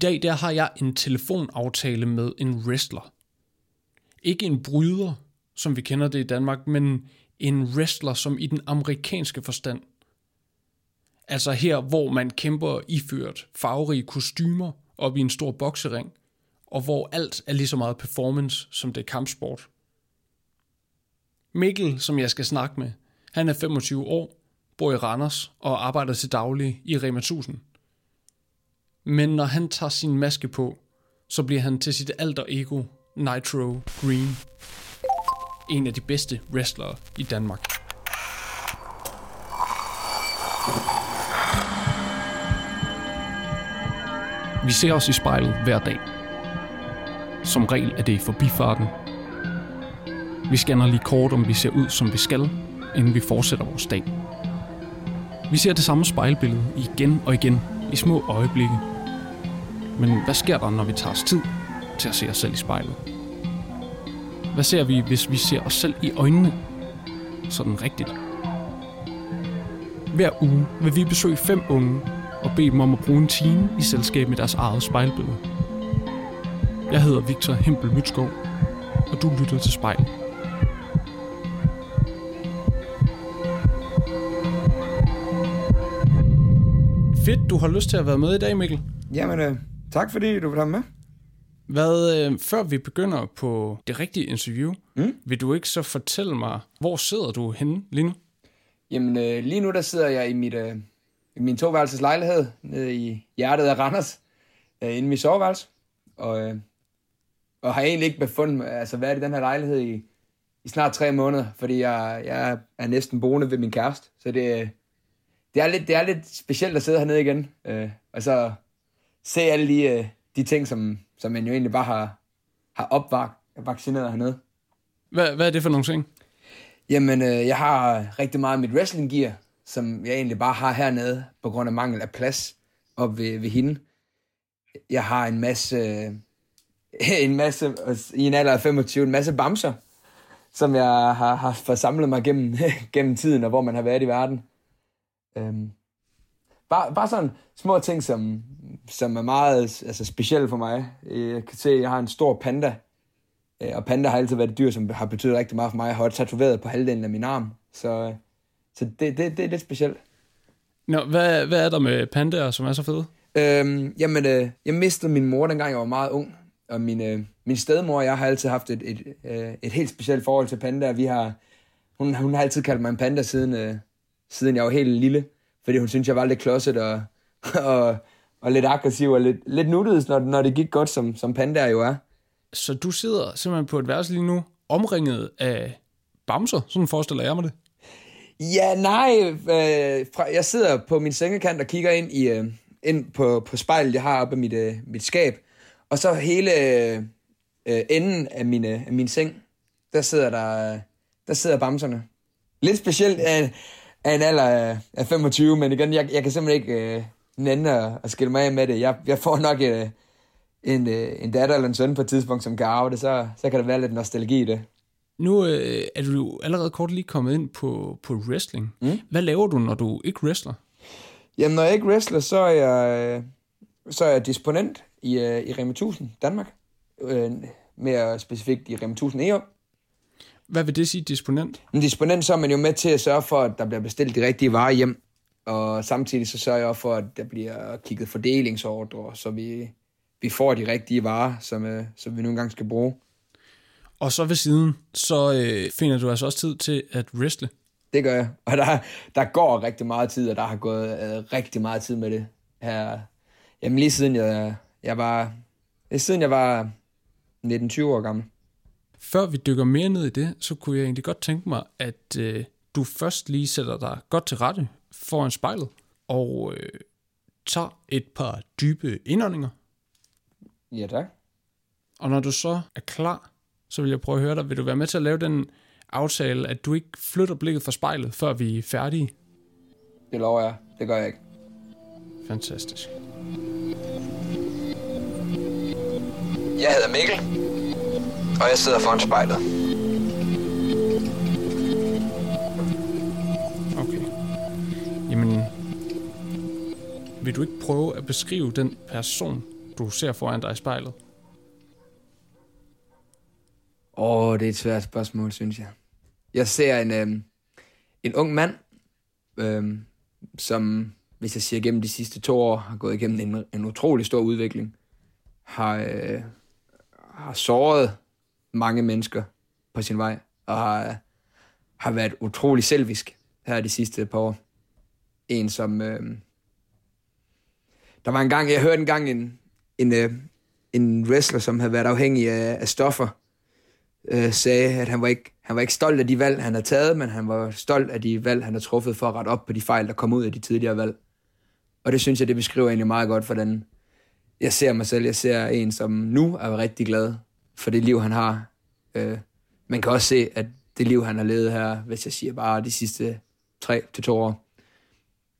dag der har jeg en telefonaftale med en wrestler. Ikke en bryder, som vi kender det i Danmark, men en wrestler som i den amerikanske forstand. Altså her, hvor man kæmper iført farverige kostymer op i en stor boksering, og hvor alt er lige så meget performance, som det er kampsport. Mikkel, som jeg skal snakke med, han er 25 år, bor i Randers og arbejder til daglig i Rema 1000. Men når han tager sin maske på, så bliver han til sit alter ego Nitro Green. En af de bedste wrestlere i Danmark. Vi ser os i spejlet hver dag. Som regel er det i forbifarten. Vi scanner lige kort, om vi ser ud, som vi skal, inden vi fortsætter vores dag. Vi ser det samme spejlbillede igen og igen i små øjeblikke. Men hvad sker der, når vi tager os tid til at se os selv i spejlet? Hvad ser vi, hvis vi ser os selv i øjnene? Sådan rigtigt. Hver uge vil vi besøge fem unge og bede dem om at bruge en time i selskab med deres eget spejlbillede. Jeg hedder Victor Hempel Mytskov, og du lytter til spejl. Fedt, du har lyst til at være med i dag, Mikkel. Jamen, øh, tak fordi du have med. Hvad, øh, før vi begynder på det rigtige interview, mm? vil du ikke så fortælle mig, hvor sidder du henne lige nu? Jamen, øh, lige nu der sidder jeg i, mit, øh, i min toværelses lejlighed nede i hjertet af Randers, øh, inde i mit soveværelse. Og, øh, og har egentlig ikke befundet altså været i den her lejlighed i, i snart tre måneder, fordi jeg, jeg er næsten boende ved min kæreste. Så det, det, er, lidt, det er lidt specielt at sidde hernede igen, øh, og så se alle de, øh, de ting, som, som man jo egentlig bare har, har opvaccineret hernede. Hvad, hvad er det for nogle ting? Jamen, øh, jeg har rigtig meget af mit wrestling gear, som jeg egentlig bare har hernede, på grund af mangel af plads op ved, ved hende. Jeg har en masse, øh, en masse, i en alder af 25, en masse bamser, som jeg har, har forsamlet mig gennem, gennem tiden, og hvor man har været i verden. Øhm, bare, bare sådan små ting, som, som er meget altså, specielle for mig. Jeg kan se, at jeg har en stor panda, øh, og panda har altid været et dyr, som har betydet rigtig meget for mig. Jeg har også tatoveret på halvdelen af min arm, så, så det, det, det er lidt specielt. Nå, hvad, hvad er der med pandaer, som er så fede? Øhm, jamen, øh, jeg mistede min mor, dengang jeg var meget ung, og min, øh, min stedmor og jeg har altid haft et, et, et, et helt specielt forhold til pandaer. Vi har, hun, hun har altid kaldt mig en panda, siden, øh, siden jeg var helt lille, fordi hun synes, jeg var lidt klodset og, og, og lidt aggressiv og lidt, lidt nuttet, når, når det gik godt, som, som pandaer jo er. Så du sidder simpelthen på et værelse lige nu, omringet af bamser, sådan forestiller jeg mig det? Ja, nej. Øh, fra, jeg sidder på min sengekant og kigger ind i øh, ind på, på spejlet, jeg har oppe i mit, øh, mit skab. Og så hele øh, enden af min, øh, af min seng, der sidder der, der sidder bamserne. Lidt specielt af, af en alder af, af 25, men igen, jeg, jeg kan simpelthen ikke øh, nænde at, at skille mig af med det. Jeg, jeg får nok øh, en, øh, en datter eller en søn på et tidspunkt, som kan arve det, så, så kan der være lidt nostalgi i det. Nu øh, er du allerede kort lige kommet ind på, på wrestling. Mm. Hvad laver du, når du ikke wrestler? Jamen, når jeg ikke wrestler, så er jeg, så er jeg disponent i, øh, i Rema 1000 Danmark. Øh, mere specifikt i Rema 1000 EU. Hvad vil det sige, disponent? En disponent, så er man jo med til at sørge for, at der bliver bestilt de rigtige varer hjem. Og samtidig så sørger jeg for, at der bliver kigget fordelingsordre, så vi, vi får de rigtige varer, som, øh, som vi nu engang skal bruge. Og så ved siden, så øh, finder du altså også tid til at wrestle. Det gør jeg. Og der, der går rigtig meget tid, og der har gået øh, rigtig meget tid med det her. Jamen lige siden jeg, jeg var, siden jeg var 19-20 år gammel. Før vi dykker mere ned i det, så kunne jeg egentlig godt tænke mig, at øh, du først lige sætter dig godt til rette foran spejlet, og øh, tager et par dybe indåndinger. Ja, tak. Og når du så er klar, så vil jeg prøve at høre dig. Vil du være med til at lave den aftale, at du ikke flytter blikket fra spejlet, før vi er færdige? Det lover jeg. Det gør jeg ikke. Fantastisk. Jeg hedder Mikkel, og jeg sidder foran spejlet. Okay. Jamen, vil du ikke prøve at beskrive den person, du ser foran dig i spejlet? Åh, oh, det er et svært spørgsmål, synes jeg. Jeg ser en, øh, en ung mand, øh, som, hvis jeg siger gennem de sidste to år, har gået igennem en, en utrolig stor udvikling. Har, øh, har såret mange mennesker på sin vej, og har, har været utrolig selvisk her de sidste par år. En, som... Øh, der var en gang, jeg hørte en gang en, en, øh, en wrestler, som havde været afhængig af, af stoffer, øh, sagde, at han var, ikke, han var ikke stolt af de valg, han havde taget, men han var stolt af de valg, han havde truffet for at rette op på de fejl, der kom ud af de tidligere valg. Og det synes jeg, det beskriver egentlig meget godt, hvordan jeg ser mig selv. Jeg ser en, som nu er rigtig glad for det liv, han har. Øh, man kan også se, at det liv, han har levet her, hvis jeg siger bare de sidste tre til to år,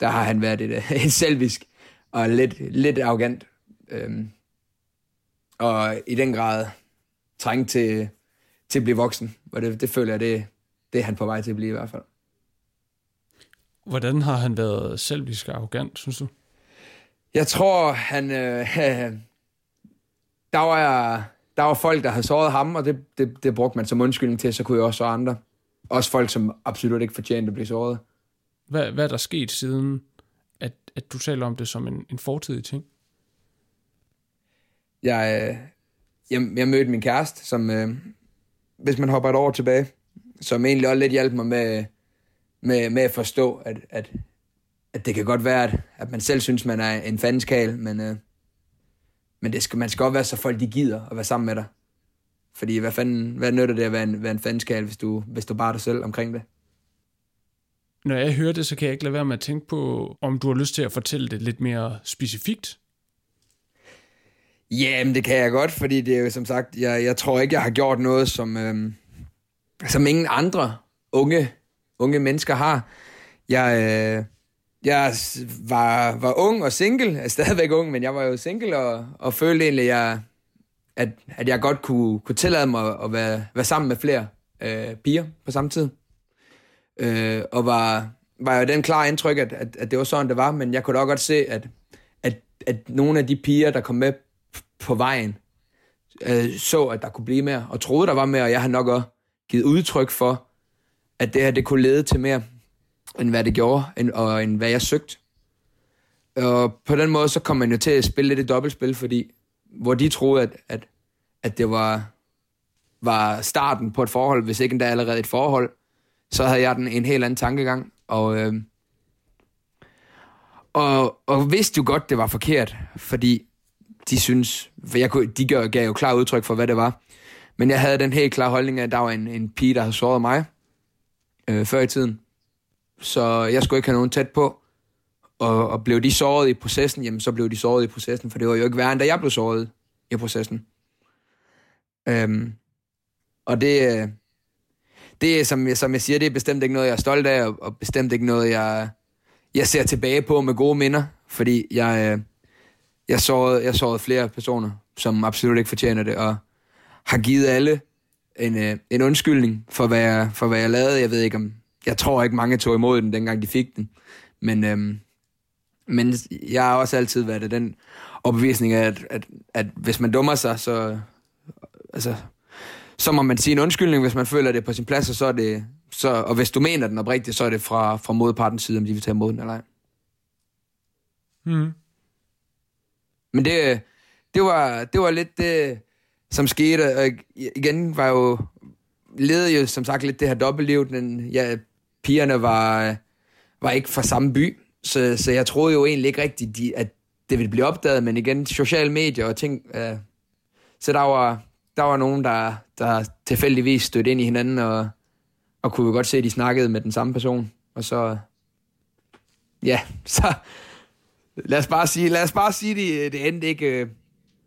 der har han været et, et selvisk og lidt, lidt arrogant. Øhm, og i den grad trængt til, til at blive voksen. Og det, det føler jeg, det, det er han på vej til at blive i hvert fald. Hvordan har han været selvisk og arrogant, synes du? Jeg tror, han... Øh, der, var, der var folk, der havde såret ham, og det, det, det brugte man som undskyldning til, så kunne jeg også så andre. Også folk, som absolut ikke fortjente at blive såret. Hvad, hvad er der sket siden, at, at du taler om det som en, en fortidig ting? Jeg, øh, jeg, jeg mødte min kæreste, som, øh, hvis man hopper et år tilbage, som egentlig også lidt hjalp mig med, med, med at forstå, at, at, at det kan godt være, at, at man selv synes, man er en fandenskal, men, øh, men det skal, man skal godt være så folk, de gider at være sammen med dig. Fordi hvad fanden, hvad nytter det at være en, være en fandenskal, hvis du, hvis du bare er dig selv omkring det? Når jeg hører det, så kan jeg ikke lade være med at tænke på, om du har lyst til at fortælle det lidt mere specifikt. Jamen, det kan jeg godt, fordi det er jo som sagt, jeg, jeg tror ikke, jeg har gjort noget, som, øhm, som ingen andre unge, unge mennesker har. Jeg, øh, jeg var, var ung og single, er stadigvæk ung, men jeg var jo single og, og følte egentlig, jeg, at, at jeg godt kunne, kunne tillade mig at være, være sammen med flere øh, piger på samme tid. Øh, og var, var jo den klare indtryk, at, at, at det var sådan, det var, men jeg kunne da godt se, at, at, at nogle af de piger, der kom med på vejen, øh, så, at der kunne blive mere, og troede, der var mere, og jeg har nok også givet udtryk for, at det her, det kunne lede til mere, end hvad det gjorde, end, og end hvad jeg søgte. Og på den måde, så kom man jo til at spille lidt et dobbeltspil, fordi hvor de troede, at, at, at det var, var starten på et forhold, hvis ikke endda allerede et forhold, så havde jeg den en helt anden tankegang. Og, øh, og, og vidste jo godt, det var forkert, fordi de synes, for jeg kunne, de gav, gav jo klar udtryk for, hvad det var. Men jeg havde den helt klare holdning, at der var en, en pige, der havde såret mig øh, før i tiden. Så jeg skulle ikke have nogen tæt på. Og, og blev de såret i processen, jamen så blev de såret i processen, for det var jo ikke værre, end da jeg blev såret i processen. Øhm, og det, det er, som, som jeg siger, det er bestemt ikke noget, jeg er stolt af, og, og bestemt ikke noget, jeg, jeg ser tilbage på med gode minder, fordi jeg, øh, jeg sårede, jeg sårede flere personer, som absolut ikke fortjener det, og har givet alle en, øh, en undskyldning for hvad, jeg, for hvad jeg lavede. Jeg ved ikke om, jeg tror ikke mange tog imod den, dengang de fik den, men, øhm, men jeg har også altid været af den overbevisning af, at, at, at hvis man dummer sig, så, altså, så må man sige en undskyldning, hvis man føler det på sin plads, og så er det, så, og hvis du mener den oprigtigt, så er det fra, fra modpartens side, om de vil tage imod den eller ej. Mm. Men det, det, var, det var lidt det, som skete, og igen var jo, levede jo som sagt lidt det her dobbeltliv, men ja, pigerne var, var ikke fra samme by, så, så jeg troede jo egentlig ikke rigtigt, de, at det ville blive opdaget, men igen, sociale medier og ting, Øh, så der var, der var nogen, der, der tilfældigvis stødte ind i hinanden, og, og kunne jo godt se, at de snakkede med den samme person, og så, ja, så, lad os bare sige, lad os bare sige det, det endte ikke øh,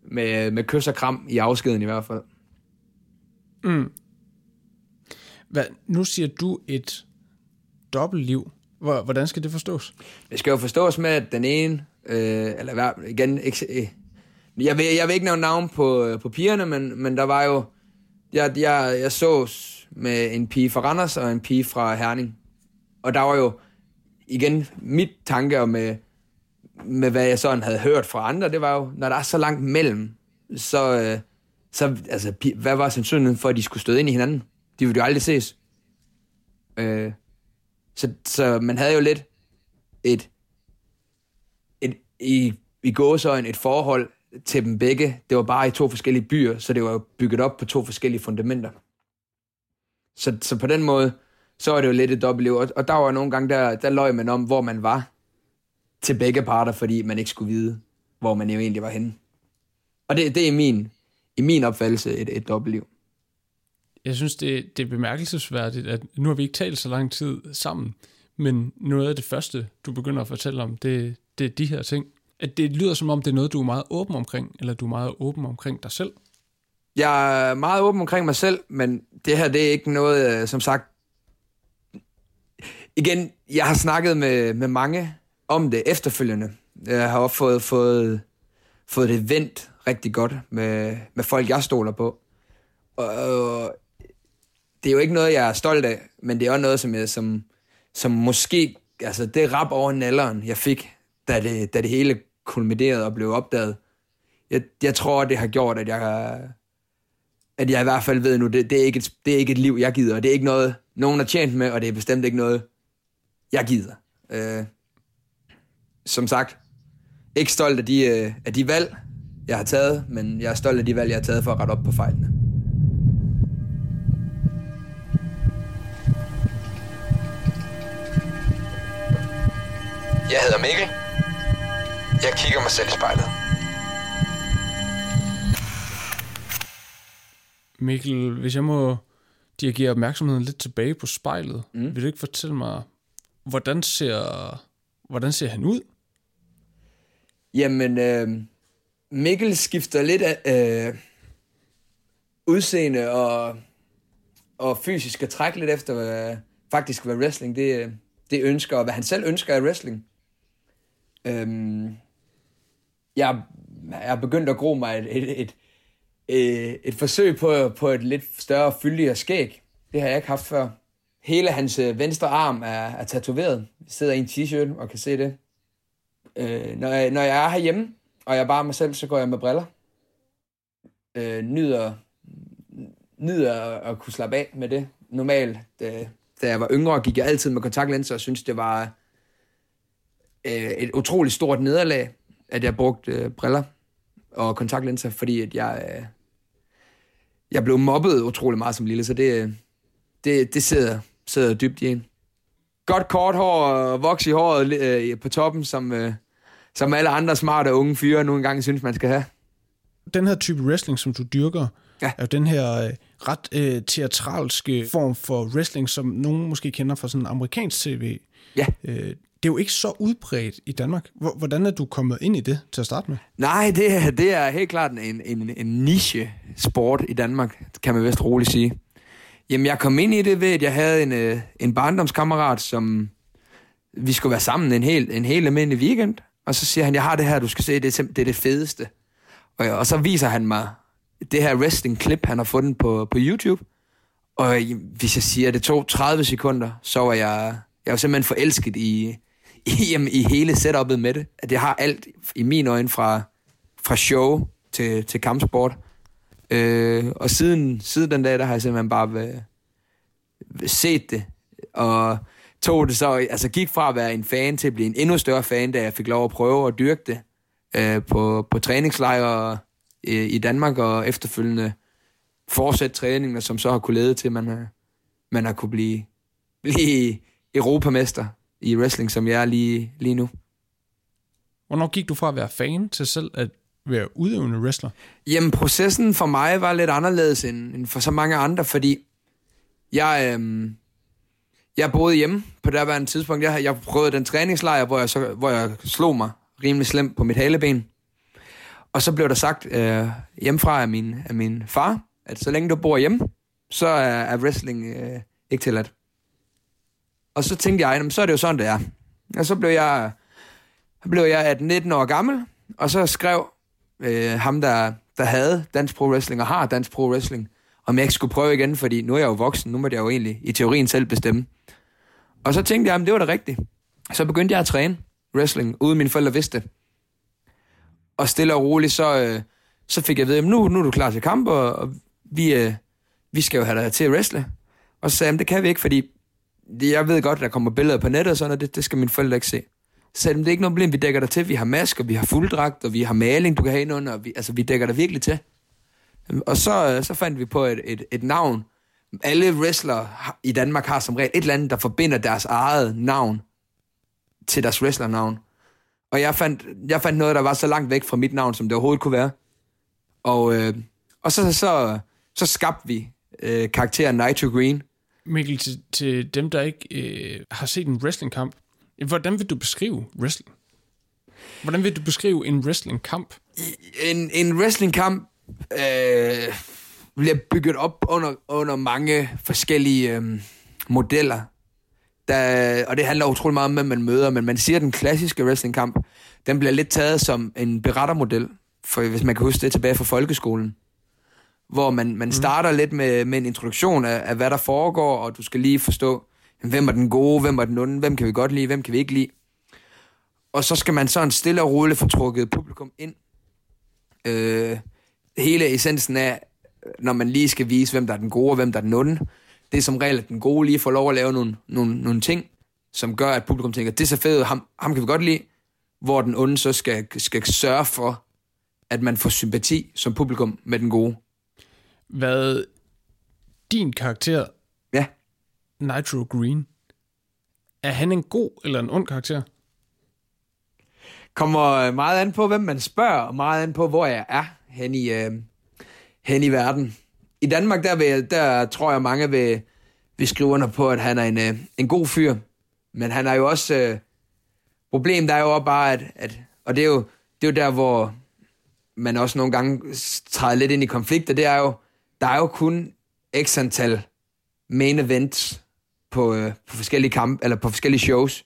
med, med kys og kram i afskeden i hvert fald. Mm. Hvad, nu siger du et dobbeltliv. Hvordan skal det forstås? Det skal jo forstås med, at den ene, øh, eller igen, ikke, øh, jeg, vil, jeg vil ikke nævne navn på, øh, på pigerne, men, men der var jo, jeg, jeg, jeg sås med en pige fra Randers og en pige fra Herning. Og der var jo, igen, mit tanke med, øh, med hvad jeg sådan havde hørt fra andre, det var jo, når der er så langt mellem, så, øh, så altså, hvad var sandsynligheden for, at de skulle støde ind i hinanden? De ville jo aldrig ses. Øh, så, så man havde jo lidt et, et i, i gåsøjne et forhold til dem begge. Det var bare i to forskellige byer, så det var bygget op på to forskellige fundamenter. Så, så på den måde, så var det jo lidt et dobbeltliv. Og, og der var nogle gange, der, der løg man om, hvor man var til begge parter, fordi man ikke skulle vide, hvor man jo egentlig var henne. Og det, det er min, i min opfattelse et, et dobbeltliv. Jeg synes, det, det er bemærkelsesværdigt, at nu har vi ikke talt så lang tid sammen, men noget af det første, du begynder at fortælle om, det, det er de her ting. At det lyder som om, det er noget, du er meget åben omkring, eller du er meget åben omkring dig selv. Jeg er meget åben omkring mig selv, men det her, det er ikke noget, øh, som sagt... Igen, jeg har snakket med, med mange om det efterfølgende. Jeg har også fået, fået, fået det vendt rigtig godt med, med folk, jeg stoler på. Og det er jo ikke noget, jeg er stolt af, men det er også noget, som, jeg, som, som måske, altså det rap over nalderen, jeg fik, da det, da det hele kulminerede og blev opdaget. Jeg, jeg tror, det har gjort, at jeg, at jeg i hvert fald ved nu, det, det, er ikke et, det er ikke et liv, jeg gider. Det er ikke noget, nogen har tjent med, og det er bestemt ikke noget, jeg gider. Øh, som sagt, ikke stolt af de, øh, af de valg, jeg har taget, men jeg er stolt af de valg, jeg har taget for at rette op på fejlene. Jeg hedder Mikkel. Jeg kigger mig selv i spejlet. Mikkel, hvis jeg må dirigere opmærksomheden lidt tilbage på spejlet, mm. vil du ikke fortælle mig, hvordan ser, hvordan ser han ud? Jamen, øh, Mikkel skifter lidt af øh, udseende og, og fysisk træk lidt efter, hvad, faktisk hvad wrestling det, det ønsker, og hvad han selv ønsker af wrestling. Øhm, jeg, jeg er begyndt at gro mig et, et, et, et, et forsøg på, på et lidt større, fyldigere skæg. Det har jeg ikke haft før. Hele hans øh, venstre arm er, er tatoveret. Jeg sidder i en t-shirt og kan se det. Øh, når, jeg, når jeg er herhjemme, og jeg er bare mig selv, så går jeg med briller. Øh, nyder, nyder at kunne slappe af med det. Normalt, da, da jeg var yngre, gik jeg altid med kontaktlinser og syntes, det var øh, et utroligt stort nederlag, at jeg brugte øh, briller og kontaktlinser, fordi at jeg, øh, jeg blev mobbet utrolig meget som lille, så det, det, det sidder, sidder dybt i en. Godt kort hår og voks i håret øh, på toppen, som, øh, som alle andre smarte unge fyre nu engang synes, man skal have. Den her type wrestling, som du dyrker, ja. er jo den her øh, ret øh, teatralske form for wrestling, som nogen måske kender fra sådan amerikansk tv. Ja. Øh, det er jo ikke så udbredt i Danmark. Hvordan er du kommet ind i det til at starte med? Nej, det er, det er helt klart en, en, en niche-sport i Danmark, kan man vist roligt sige. Jamen, jeg kom ind i det ved, at jeg havde en, øh, en barndomskammerat, som vi skulle være sammen en helt, en hel almindelig weekend. Og så siger han, jeg har det her, du skal se, det er det, er det fedeste. Og, og så viser han mig det her wrestling-klip, han har fundet på, på YouTube. Og øh, hvis jeg siger, at det tog 30 sekunder, så var jeg, jeg var simpelthen forelsket i, i, i hele setupet med det. At det har alt i min øjne fra, fra show til, til kampsport. Øh, og siden, siden den dag, der har jeg simpelthen bare været, set det. Og tog det så, altså gik fra at være en fan til at blive en endnu større fan, da jeg fik lov at prøve at dyrke det øh, på, på træningslejre øh, i Danmark, og efterfølgende fortsætte træningen, som så har kunne lede til, at man man har kunne blive, blive europamester i wrestling, som jeg er lige, lige nu. Hvornår gik du fra at være fan til selv at være udøvende wrestler? Jamen, processen for mig var lidt anderledes end, end for så mange andre, fordi jeg, øhm, jeg boede hjemme på det der tidspunkt. Jeg, jeg prøvede den træningslejr, hvor jeg, så, hvor jeg slog mig rimelig slemt på mit haleben. Og så blev der sagt øh, hjemmefra af min, af min far, at så længe du bor hjemme, så er, er wrestling øh, ikke tilladt. Og så tænkte jeg, så er det jo sådan, det er. Og så blev jeg, blev jeg 19 år gammel, og så skrev øh, ham, der, der havde Dansk Pro Wrestling og har Dansk Pro Wrestling, om jeg ikke skulle prøve igen, fordi nu er jeg jo voksen, nu må jeg jo egentlig i teorien selv bestemme. Og så tænkte jeg, at det var da rigtigt. Så begyndte jeg at træne wrestling, uden mine forældre vidste det. Og stille og roligt, så, øh, så fik jeg at vide, at nu, nu er du klar til kamp, og, og vi, øh, vi skal jo have dig til at wrestle. Og så sagde jeg, det kan vi ikke, fordi jeg ved godt, at der kommer billeder på nettet og sådan, noget, det, det skal mine forældre ikke se. Så sagde det er ikke noget problem, vi dækker dig til. Vi har masker, vi har fulddragt, og vi har maling, du kan have ind under. Og vi, altså, vi dækker dig virkelig til. Og så, øh, så fandt vi på et, et, et navn. Alle wrestlere i Danmark har som regel et eller andet, der forbinder deres eget navn til deres wrestlernavn. Og jeg fandt, jeg fandt noget, der var så langt væk fra mit navn, som det overhovedet kunne være. Og, øh, og så, så, så skabte vi øh, karakteren Nitro Green. Mikkel, til, til dem, der ikke øh, har set en wrestlingkamp, hvordan vil du beskrive wrestling? Hvordan vil du beskrive en wrestlingkamp? En, en wrestlingkamp øh, bliver bygget op under, under mange forskellige øh, modeller. Der, og det handler utrolig meget om, hvem man møder, men man siger, at den klassiske wrestlingkamp, den bliver lidt taget som en berettermodel, for hvis man kan huske det tilbage fra folkeskolen hvor man, man mm. starter mm. lidt med, med en introduktion af, af, hvad der foregår, og du skal lige forstå, hvem er den gode, hvem er den onde, hvem kan vi godt lide, hvem kan vi ikke lide. Og så skal man sådan stille og roligt få trukket publikum ind. Øh, hele essensen af, når man lige skal vise, hvem der er den gode og hvem der er den onde, det er som regel, at den gode lige får lov at lave nogle, nogle, nogle ting, som gør, at publikum tænker, det er så fedt, ham, ham kan vi godt lide, hvor den onde så skal, skal sørge for, at man får sympati som publikum med den gode hvad din karakter, ja. Nitro Green, er han en god eller en ond karakter? Kommer meget an på, hvem man spørger, og meget an på, hvor jeg er hen i, øh, hen i verden. I Danmark, der, vil, der tror jeg, mange vil, vil skrive under på, at han er en, øh, en god fyr. Men han er jo også... Øh, problemet er jo også bare, at, at og det er, jo, det er jo der, hvor man også nogle gange træder lidt ind i konflikter, det er jo, der er jo kun x antal main events på, øh, på forskellige kamp eller på forskellige shows.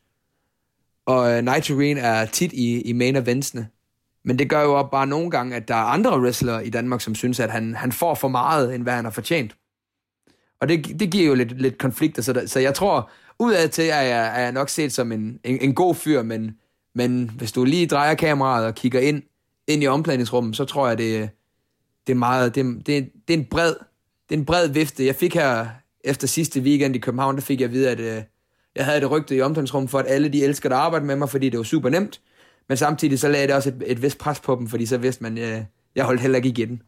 Og øh, Night Green er tit i, i main eventsene. Men det gør jo også bare nogle gange, at der er andre wrestlere i Danmark, som synes, at han, han får for meget, end hvad han har fortjent. Og det, det giver jo lidt, lidt konflikter. Så, der, så jeg tror, udad til er jeg, er jeg nok set som en, en, en god fyr, men, men hvis du lige drejer kameraet og kigger ind, ind i omklædningsrummet, så tror jeg, det, det er meget, det, det, det er en bred, det er en bred vifte. Jeg fik her efter sidste weekend i København, der fik jeg at vide, at øh, jeg havde det rygte i omklædningsrummet for, at alle de elsker at arbejde med mig, fordi det var super nemt. Men samtidig så lagde det også et, et vist pres på dem, fordi så vidste man, øh, jeg holdt heller ikke igen.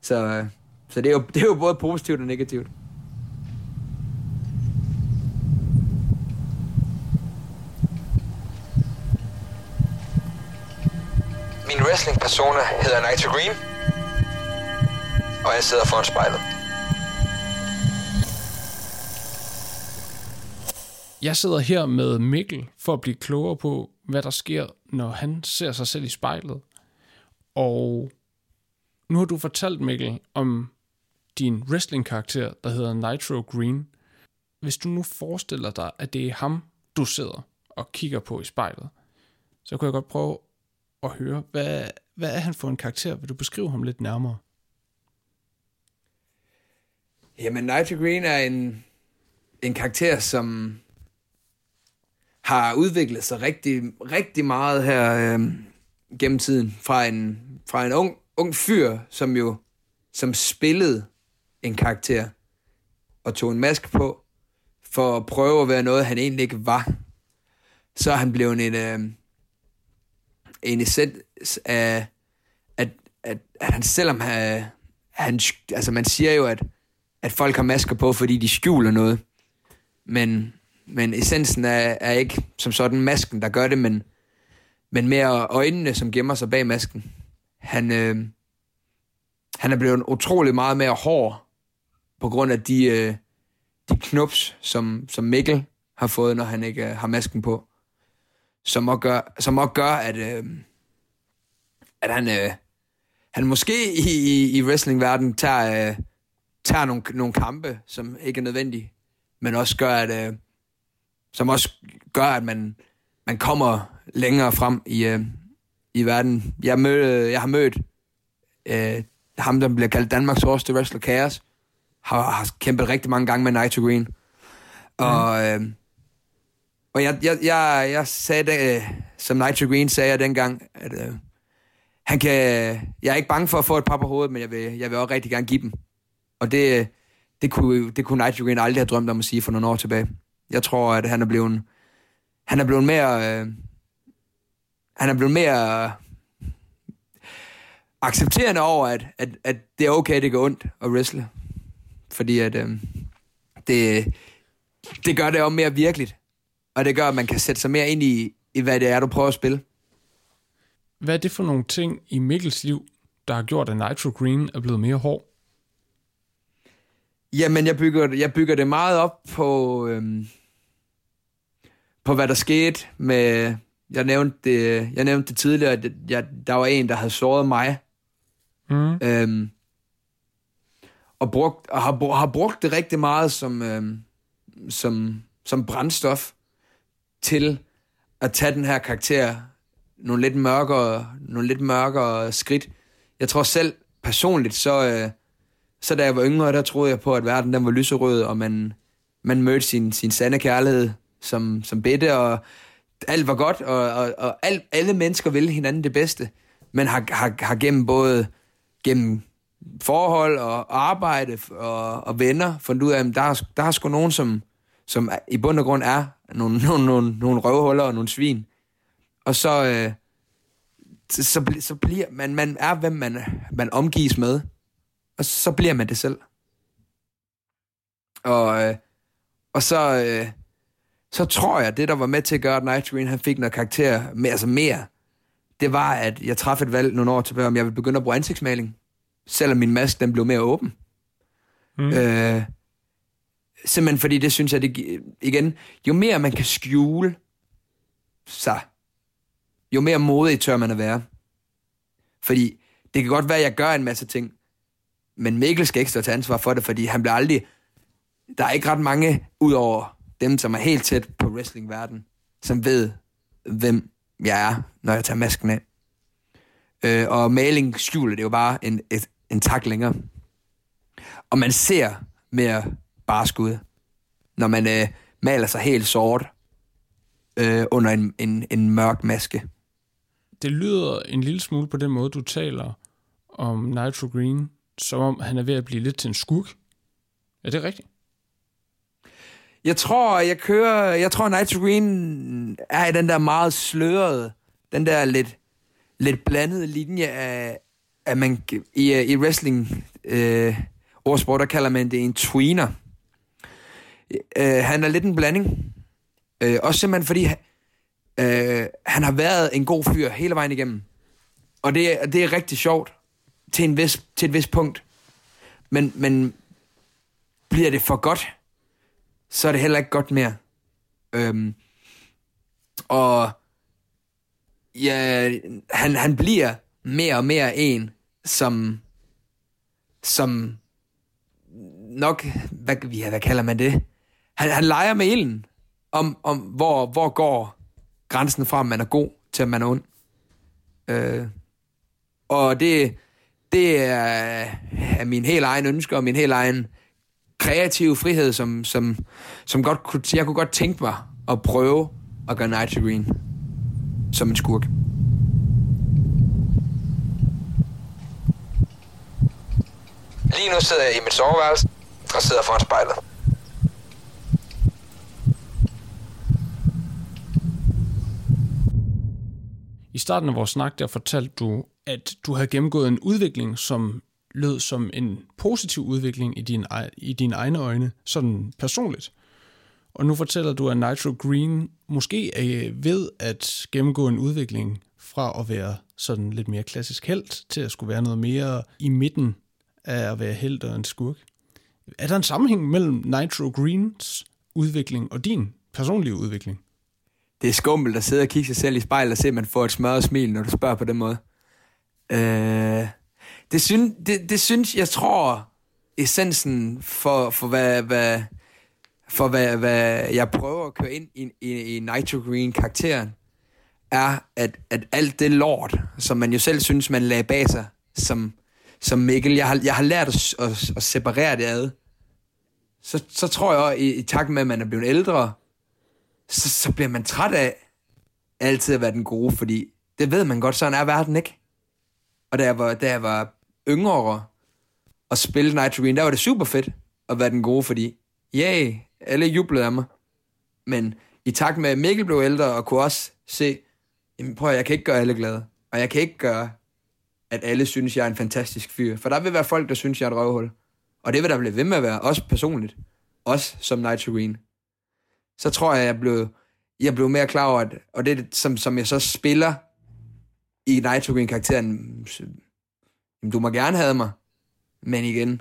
Så, øh, så det, er jo, det er jo både positivt og negativt. Min wrestling persona hedder Nitro Green og jeg sidder foran spejlet. Jeg sidder her med Mikkel for at blive klogere på, hvad der sker, når han ser sig selv i spejlet. Og nu har du fortalt, Mikkel, om din wrestling-karakter, der hedder Nitro Green. Hvis du nu forestiller dig, at det er ham, du sidder og kigger på i spejlet, så kunne jeg godt prøve at høre, hvad, hvad er han for en karakter? Vil du beskrive ham lidt nærmere? Jamen, Nigel Green er en, en karakter, som har udviklet sig rigtig, rigtig meget her øh, gennem tiden. Fra en, fra en ung, ung fyr, som jo som spillede en karakter og tog en maske på for at prøve at være noget, han egentlig ikke var. Så er han blevet en, øh, en essens af, at, at, at han selvom han, han, altså man siger jo, at at folk har masker på, fordi de skjuler noget. Men, men essensen er, er ikke som sådan masken, der gør det, men, men mere øjnene, som gemmer sig bag masken. Han, øh, han er blevet utrolig meget mere hård på grund af de, øh, de knups, som, som Mikkel har fået, når han ikke øh, har masken på. Som også gør, som også gør at, øh, at han, øh, han måske i, i, i wrestlingverdenen tager... Øh, tager nogle, nogle kampe, som ikke er nødvendige, men også gør, at, øh, som også gør, at man, man kommer længere frem i, øh, i verden. Jeg, mød, jeg har mødt øh, ham, der bliver kaldt Danmarks hårdeste wrestler, Chaos, har, har kæmpet rigtig mange gange med Nitro Green. Og, mm. øh, og jeg, jeg, jeg, jeg sagde, det, som Nitro Green sagde dengang, at øh, han kan, jeg er ikke bange for at få et par på hovedet, men jeg vil, jeg vil også rigtig gerne give dem. Og det, det, kunne, det kunne Nitro Green aldrig have drømt om at sige for nogle år tilbage. Jeg tror, at han er blevet, han er blevet mere, øh, han er blevet mere øh, accepterende over, at, at, at det er okay, det går ondt at wrestle. Fordi at øh, det, det gør det også mere virkeligt. Og det gør, at man kan sætte sig mere ind i, i hvad det er, du prøver at spille. Hvad er det for nogle ting i Mikkels liv, der har gjort, at Nitro Green er blevet mere hård? Jamen, jeg bygger, jeg bygger det meget op på, øhm, på hvad der skete med... Jeg nævnte det, jeg nævnte det tidligere, at jeg, der var en, der havde såret mig. Mm. Øhm, og, brugt, og har, har brugt det rigtig meget som, øhm, som, som brændstof til at tage den her karakter nogle lidt mørkere, nogle lidt mørkere skridt. Jeg tror selv personligt, så, øh, så da jeg var yngre, der troede jeg på, at verden den var lyserød, og man, man mødte sin, sin sande kærlighed som, som bedte, og alt var godt, og, og, og al, alle mennesker ville hinanden det bedste, men har, har, har gennem både gennem forhold og arbejde og, og venner fundet ud af, at der er, der er sgu nogen, som, som i bund og grund er nogle, nogle, nogle, nogle røvhuller og nogle svin. Og så, øh, så, så, så bliver man, man er, hvem man, man omgives med. Og så bliver man det selv. Og, øh, og så, øh, så tror jeg, det der var med til at gøre, at Night Green han fik noget karakter, med, altså mere, det var, at jeg træffede et valg nogle år tilbage, om jeg ville begynde at bruge ansigtsmaling. Selvom min maske, den blev mere åben. Mm. Øh, simpelthen fordi det synes jeg, det, igen, jo mere man kan skjule sig, jo mere modig tør man at være. Fordi det kan godt være, at jeg gør en masse ting, men Mikkel skal ikke stå til ansvar for det, fordi han bliver aldrig... Der er ikke ret mange, ud over dem, som er helt tæt på wrestlingverden, som ved, hvem jeg er, når jeg tager masken af. Øh, og maling skjuler det jo bare en, et, en tak længere. Og man ser mere barsk ud, når man øh, maler sig helt sort øh, under en, en, en mørk maske. Det lyder en lille smule på den måde, du taler om Nitro Green, som om han er ved at blive lidt til en skurk. Er det rigtigt? Jeg tror, jeg kører... Jeg tror, Night Green er i den der meget slørede, den der lidt, lidt blandede linje af, at man i, i wrestling øh, ordsport, der kalder man det en tweener. Øh, han er lidt en blanding. Øh, også simpelthen fordi, øh, han har været en god fyr hele vejen igennem. Og det, det er rigtig sjovt til, en vis, til et vis punkt. Men, men bliver det for godt, så er det heller ikke godt mere. Øhm, og ja, han, han bliver mere og mere en, som, som nok, hvad, ja, hvad kalder man det? Han, han leger med ilden om, om hvor, hvor går grænsen fra, om man er god til, at man er ond. Øh, og det, det er, er min helt egen ønske og min helt egen kreative frihed, som, som, som godt kunne, jeg kunne godt tænke mig at prøve at gøre Night Green som en skurk. Lige nu sidder jeg i mit soveværelse og sidder foran spejlet. I starten af vores snak, der fortalte du, at du havde gennemgået en udvikling, som lød som en positiv udvikling i, din, i dine egne øjne, sådan personligt. Og nu fortæller du, at Nitro Green måske er øh, ved at gennemgå en udvikling fra at være sådan lidt mere klassisk held til at skulle være noget mere i midten af at være held og en skurk. Er der en sammenhæng mellem Nitro Greens udvikling og din personlige udvikling? Det er skummelt at sidde og kigge sig selv i spejlet og se, at man får et smørret smil, når du spørger på den måde. Øh, det, synes, det, det synes, jeg tror, essensen for, for hvad, hvad, for hvad, hvad jeg prøver at køre ind i, i, i Nitro Green-karakteren, er, at, at alt det lort, som man jo selv synes, man lagde bag sig, som, som Mikkel, jeg har, jeg har lært at, at, at separere det ad. Så, så tror jeg, i, i takt med, at man er blevet ældre, så, så bliver man træt af, altid at være den gode, fordi det ved man godt, sådan er verden ikke. Og da jeg var, da jeg var yngre og spille Nitro Green, der var det super fedt at være den gode, fordi, yay, alle jublede af mig. Men i takt med, at Mikkel blev ældre og kunne også se, jamen prøv at, jeg kan ikke gøre alle glade. Og jeg kan ikke gøre, at alle synes, jeg er en fantastisk fyr. For der vil være folk, der synes, jeg er et røvhul. Og det vil der blive ved med at være, også personligt. Også som Nitro Green. Så tror jeg, jeg blev, jeg blev mere klar over, at, og det som, som jeg så spiller i Nitro Green-karakteren, du må gerne have mig, men igen,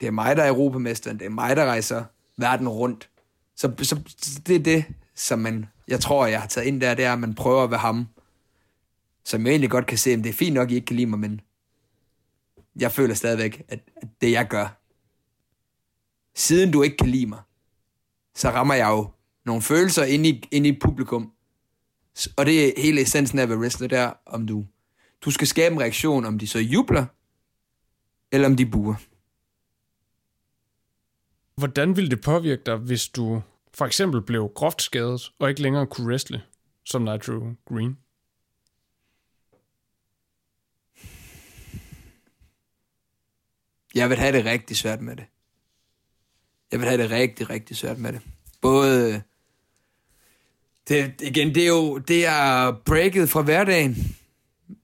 det er mig, der er europamesteren, det er mig, der rejser verden rundt. Så, så det er det, som man, jeg tror, jeg har taget ind der, det er, at man prøver at være ham. Som jeg egentlig godt kan se, at det er fint nok, at I ikke kan lide mig, men jeg føler stadigvæk, at, at det jeg gør, siden du ikke kan lide mig, så rammer jeg jo nogle følelser ind i, ind i publikum. Og det er hele essensen af at være wrestler, der, om du, du skal skabe en reaktion, om de så jubler, eller om de buer. Hvordan ville det påvirke dig, hvis du for eksempel blev groft skadet, og ikke længere kunne wrestle som Nitro Green? Jeg vil have det rigtig svært med det. Jeg vil have det rigtig, rigtig svært med det. Både... Det, igen, det er jo det er breaket fra hverdagen,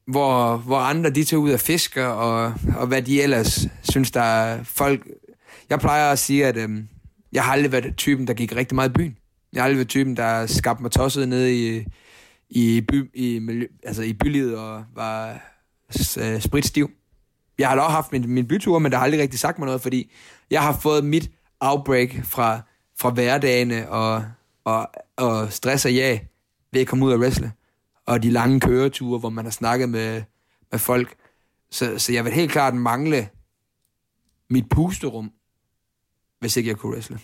hvor, hvor andre de tager ud af fisker, og, og hvad de ellers synes, der er folk... Jeg plejer at sige, at øhm, jeg har aldrig været typen, der gik rigtig meget i byen. Jeg har aldrig været typen, der skabte mig tosset nede i, i, by, i, miljø, altså i bylivet og var øh, spritstiv. Jeg har da også haft min, min bytur, men der har aldrig rigtig sagt mig noget, fordi jeg har fået mit outbreak fra, fra hverdagene og, og, og stress og ja ved at komme ud og wrestle. Og de lange køreture, hvor man har snakket med, med folk. Så, så jeg vil helt klart mangle mit pusterum, hvis ikke jeg kunne wrestle.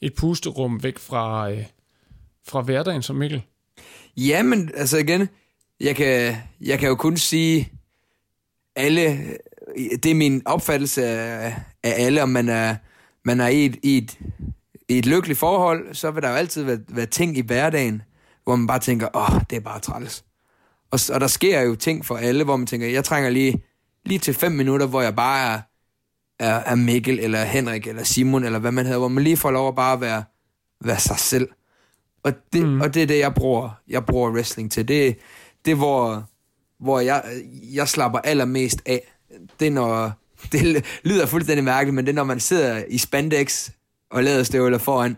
Et pusterum væk fra, øh, fra hverdagen som Mikkel? Jamen, altså igen, jeg kan, jeg kan jo kun sige, alle, det er min opfattelse af, af alle, om man er, man er i, et, i, et, i et lykkeligt forhold, så vil der jo altid være, være ting i hverdagen, hvor man bare tænker, åh, oh, det er bare træls. Og, og der sker jo ting for alle, hvor man tænker, jeg trænger lige, lige til fem minutter, hvor jeg bare er, er, er Mikkel, eller Henrik, eller Simon, eller hvad man hedder, hvor man lige får lov at bare være, være sig selv. Og det, mm. og det er det, jeg bruger, jeg bruger wrestling til. Det, det hvor, hvor jeg, jeg slapper allermest af. Det er når, det lyder fuldstændig mærkeligt, men det er når man sidder i spandex og læderstøvler foran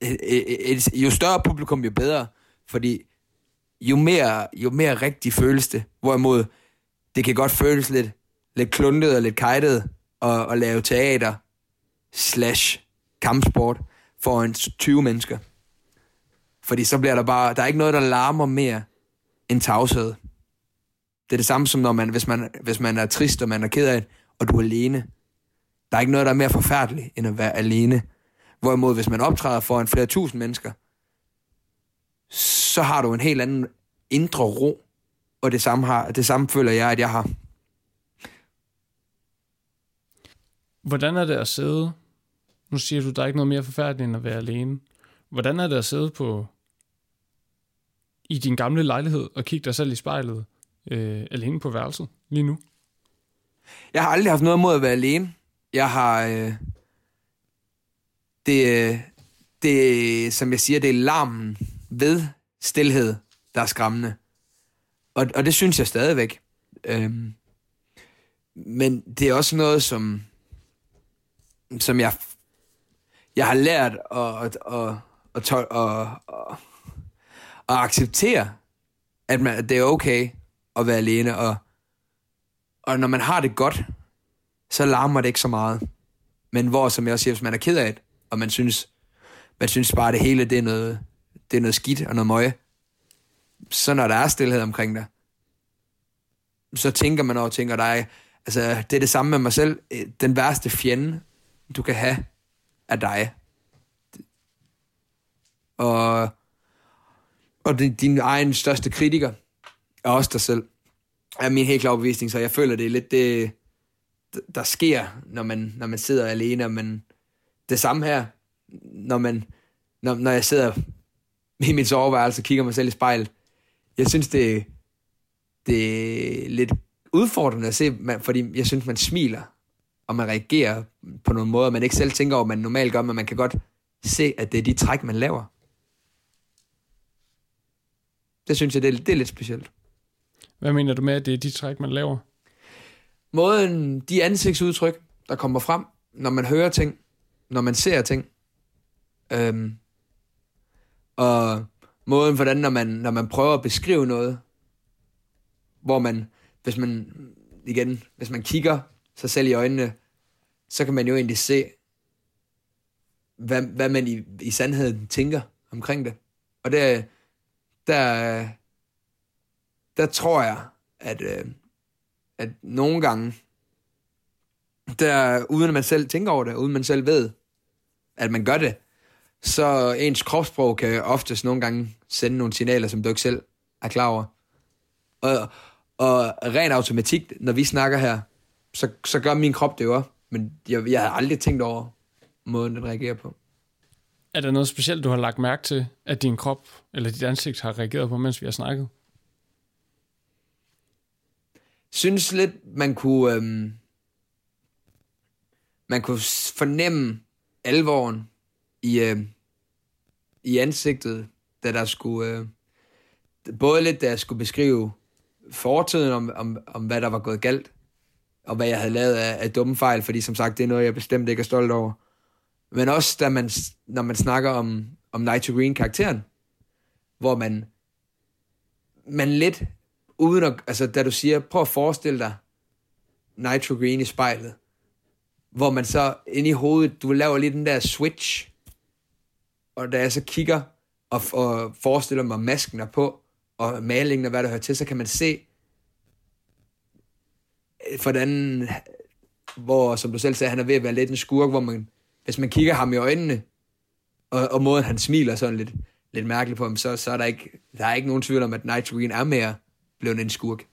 et, et, et, jo større publikum, jo bedre. Fordi jo mere, jo mere rigtig føles det. Hvorimod det kan godt føles lidt, lidt kluntet og lidt kajtet at, at lave teater slash kampsport for en 20 mennesker. Fordi så bliver der bare, der er ikke noget, der larmer mere end tavshed. Det er det samme som når man, hvis man, hvis man er trist, og man er ked af det, og du er alene. Der er ikke noget, der er mere forfærdeligt, end at være alene. Hvorimod, hvis man optræder foran flere tusind mennesker, så har du en helt anden indre ro, og det samme, har, det samme føler jeg, at jeg har. Hvordan er det at sidde? Nu siger du, der er ikke noget mere forfærdeligt end at være alene. Hvordan er det at sidde på i din gamle lejlighed og kigge dig selv i spejlet øh, alene på værelset lige nu? Jeg har aldrig haft noget imod at være alene. Jeg har... Øh, det, øh, det, som jeg siger, det er larmen ved stillhed, der er skræmmende. Og, og det synes jeg stadigvæk. Øhm, men det er også noget, som, som jeg, jeg har lært at, at, at, at, at, at, at, at acceptere, at, man, at det er okay at være alene, og, og når man har det godt, så larmer det ikke så meget. Men hvor, som jeg også siger, hvis man er ked af det, og man synes, man synes bare, at det hele det er, noget, det er noget skidt og noget møje, så når der er stillhed omkring dig, så tænker man over, tænker dig, altså det er det samme med mig selv, den værste fjende, du kan have, er dig. Og, og din, din egen største kritiker er også dig selv. Er min helt klare opvisning, så jeg føler, det er lidt det, der sker, når man, når man sidder alene, men det samme her, når, man, når, når jeg sidder i min soveværelse og kigger mig selv i spejlet. Jeg synes, det, det er lidt udfordrende at se, man, fordi jeg synes, man smiler, og man reagerer på nogle måder, man ikke selv tænker over, man normalt gør, men man kan godt se, at det er de træk, man laver. Det synes jeg, det er, det er lidt specielt. Hvad mener du med, at det er de træk, man laver? Måden, de ansigtsudtryk, der kommer frem, når man hører ting, når man ser ting, øhm, og måden, hvordan, når man, når man prøver at beskrive noget, hvor man, hvis man, igen, hvis man kigger sig selv i øjnene, så kan man jo egentlig se, hvad, hvad man i, i sandheden tænker omkring det. Og der, der, der tror jeg, at, øh, at nogle gange, der, uden at man selv tænker over det, uden man selv ved, at man gør det, så ens kropssprog kan oftest nogle gange sende nogle signaler, som du ikke selv er klar over. Og, og ren automatik, når vi snakker her, så, så gør min krop det jo også. Men jeg, jeg har aldrig tænkt over måden, den reagerer på. Er der noget specielt, du har lagt mærke til, at din krop eller dit ansigt har reageret på, mens vi har snakket? Synes lidt, man kunne, øhm, man kunne fornemme alvoren i, øh, i ansigtet, da der skulle, øh, både lidt, da jeg skulle beskrive fortiden om, om, om, hvad der var gået galt, og hvad jeg havde lavet af, af dumme fejl, fordi som sagt, det er noget, jeg bestemt ikke er stolt over. Men også, da man, når man snakker om, om Nitro Green-karakteren, hvor man, man lidt, uden at, altså da du siger, prøv at forestille dig Nitro Green i spejlet, hvor man så ind i hovedet, du laver lige den der switch, og da jeg så kigger og, og forestiller mig masken er på, og malingen og hvad der hører til, så kan man se, øh, hvordan, hvor, som du selv sagde, han er ved at være lidt en skurk, hvor man, hvis man kigger ham i øjnene, og, og måden han smiler sådan lidt, lidt mærkeligt på ham, så, så er der ikke, der er ikke nogen tvivl om, at Nitro Green er mere blevet en skurk.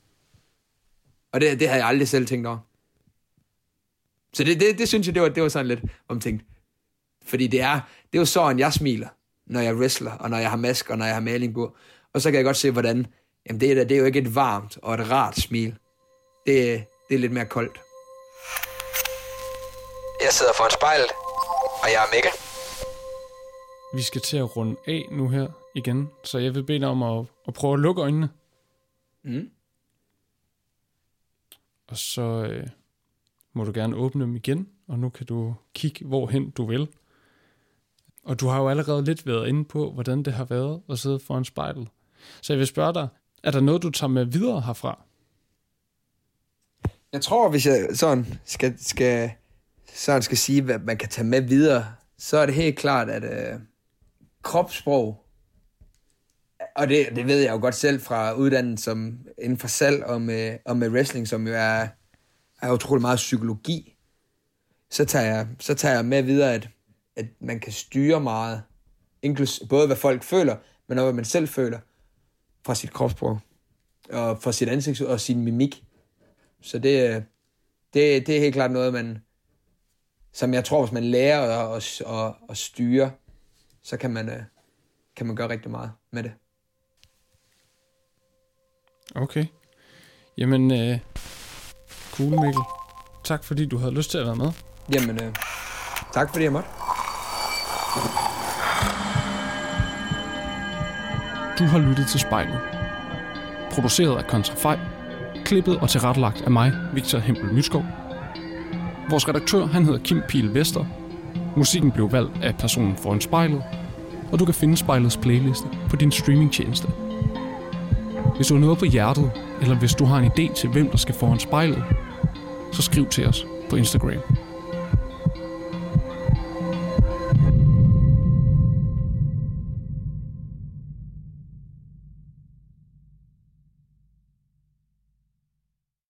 Og det, det har jeg aldrig selv tænkt over. Så det, det, det synes jeg, det var, det var sådan lidt omtænkt. Fordi det er, det er jo sådan, jeg smiler, når jeg wrestler, og når jeg har mask, og når jeg har maling på. Og så kan jeg godt se, hvordan, jamen det er, det er jo ikke et varmt og et rart smil. Det, det er lidt mere koldt. Jeg sidder foran spejlet, og jeg er Mikkel. Vi skal til at runde af nu her igen, så jeg vil bede dig om at, at prøve at lukke øjnene. Mm. Og så øh, må du gerne åbne dem igen, og nu kan du kigge hvorhen du vil. Og du har jo allerede lidt været inde på, hvordan det har været at sidde foran spejlet. Så jeg vil spørge dig, er der noget, du tager med videre herfra? Jeg tror, hvis jeg sådan skal, skal, sådan skal sige, hvad man kan tage med videre, så er det helt klart, at øh, kropssprog, og det, det ved jeg jo godt selv fra uddannelsen som inden for salg og med, og med wrestling, som jo er, er utrolig meget psykologi, så tager jeg, så tager jeg med videre, at, at man kan styre meget, inklus, både hvad folk føler, men også hvad man selv føler, fra sit kropssprog, og fra sit ansigt og sin mimik. Så det, det, det er helt klart noget, man, som jeg tror, hvis man lærer at, at, at, at styre, så kan man, øh, kan man gøre rigtig meget med det. Okay. Jamen, øh, cool Mikkel. Tak fordi du havde lyst til at være med. Jamen, øh, tak fordi jeg måtte. Du har lyttet til spejlet. Produceret af Kontrafej. Klippet og tilrettelagt af mig, Victor Hempel Myskov. Vores redaktør, han hedder Kim Pihl Vester. Musikken blev valgt af personen foran spejlet. Og du kan finde spejlets playliste på din streamingtjeneste. Hvis du har noget på hjertet, eller hvis du har en idé til, hvem der skal foran spejlet, så skriv til os på Instagram.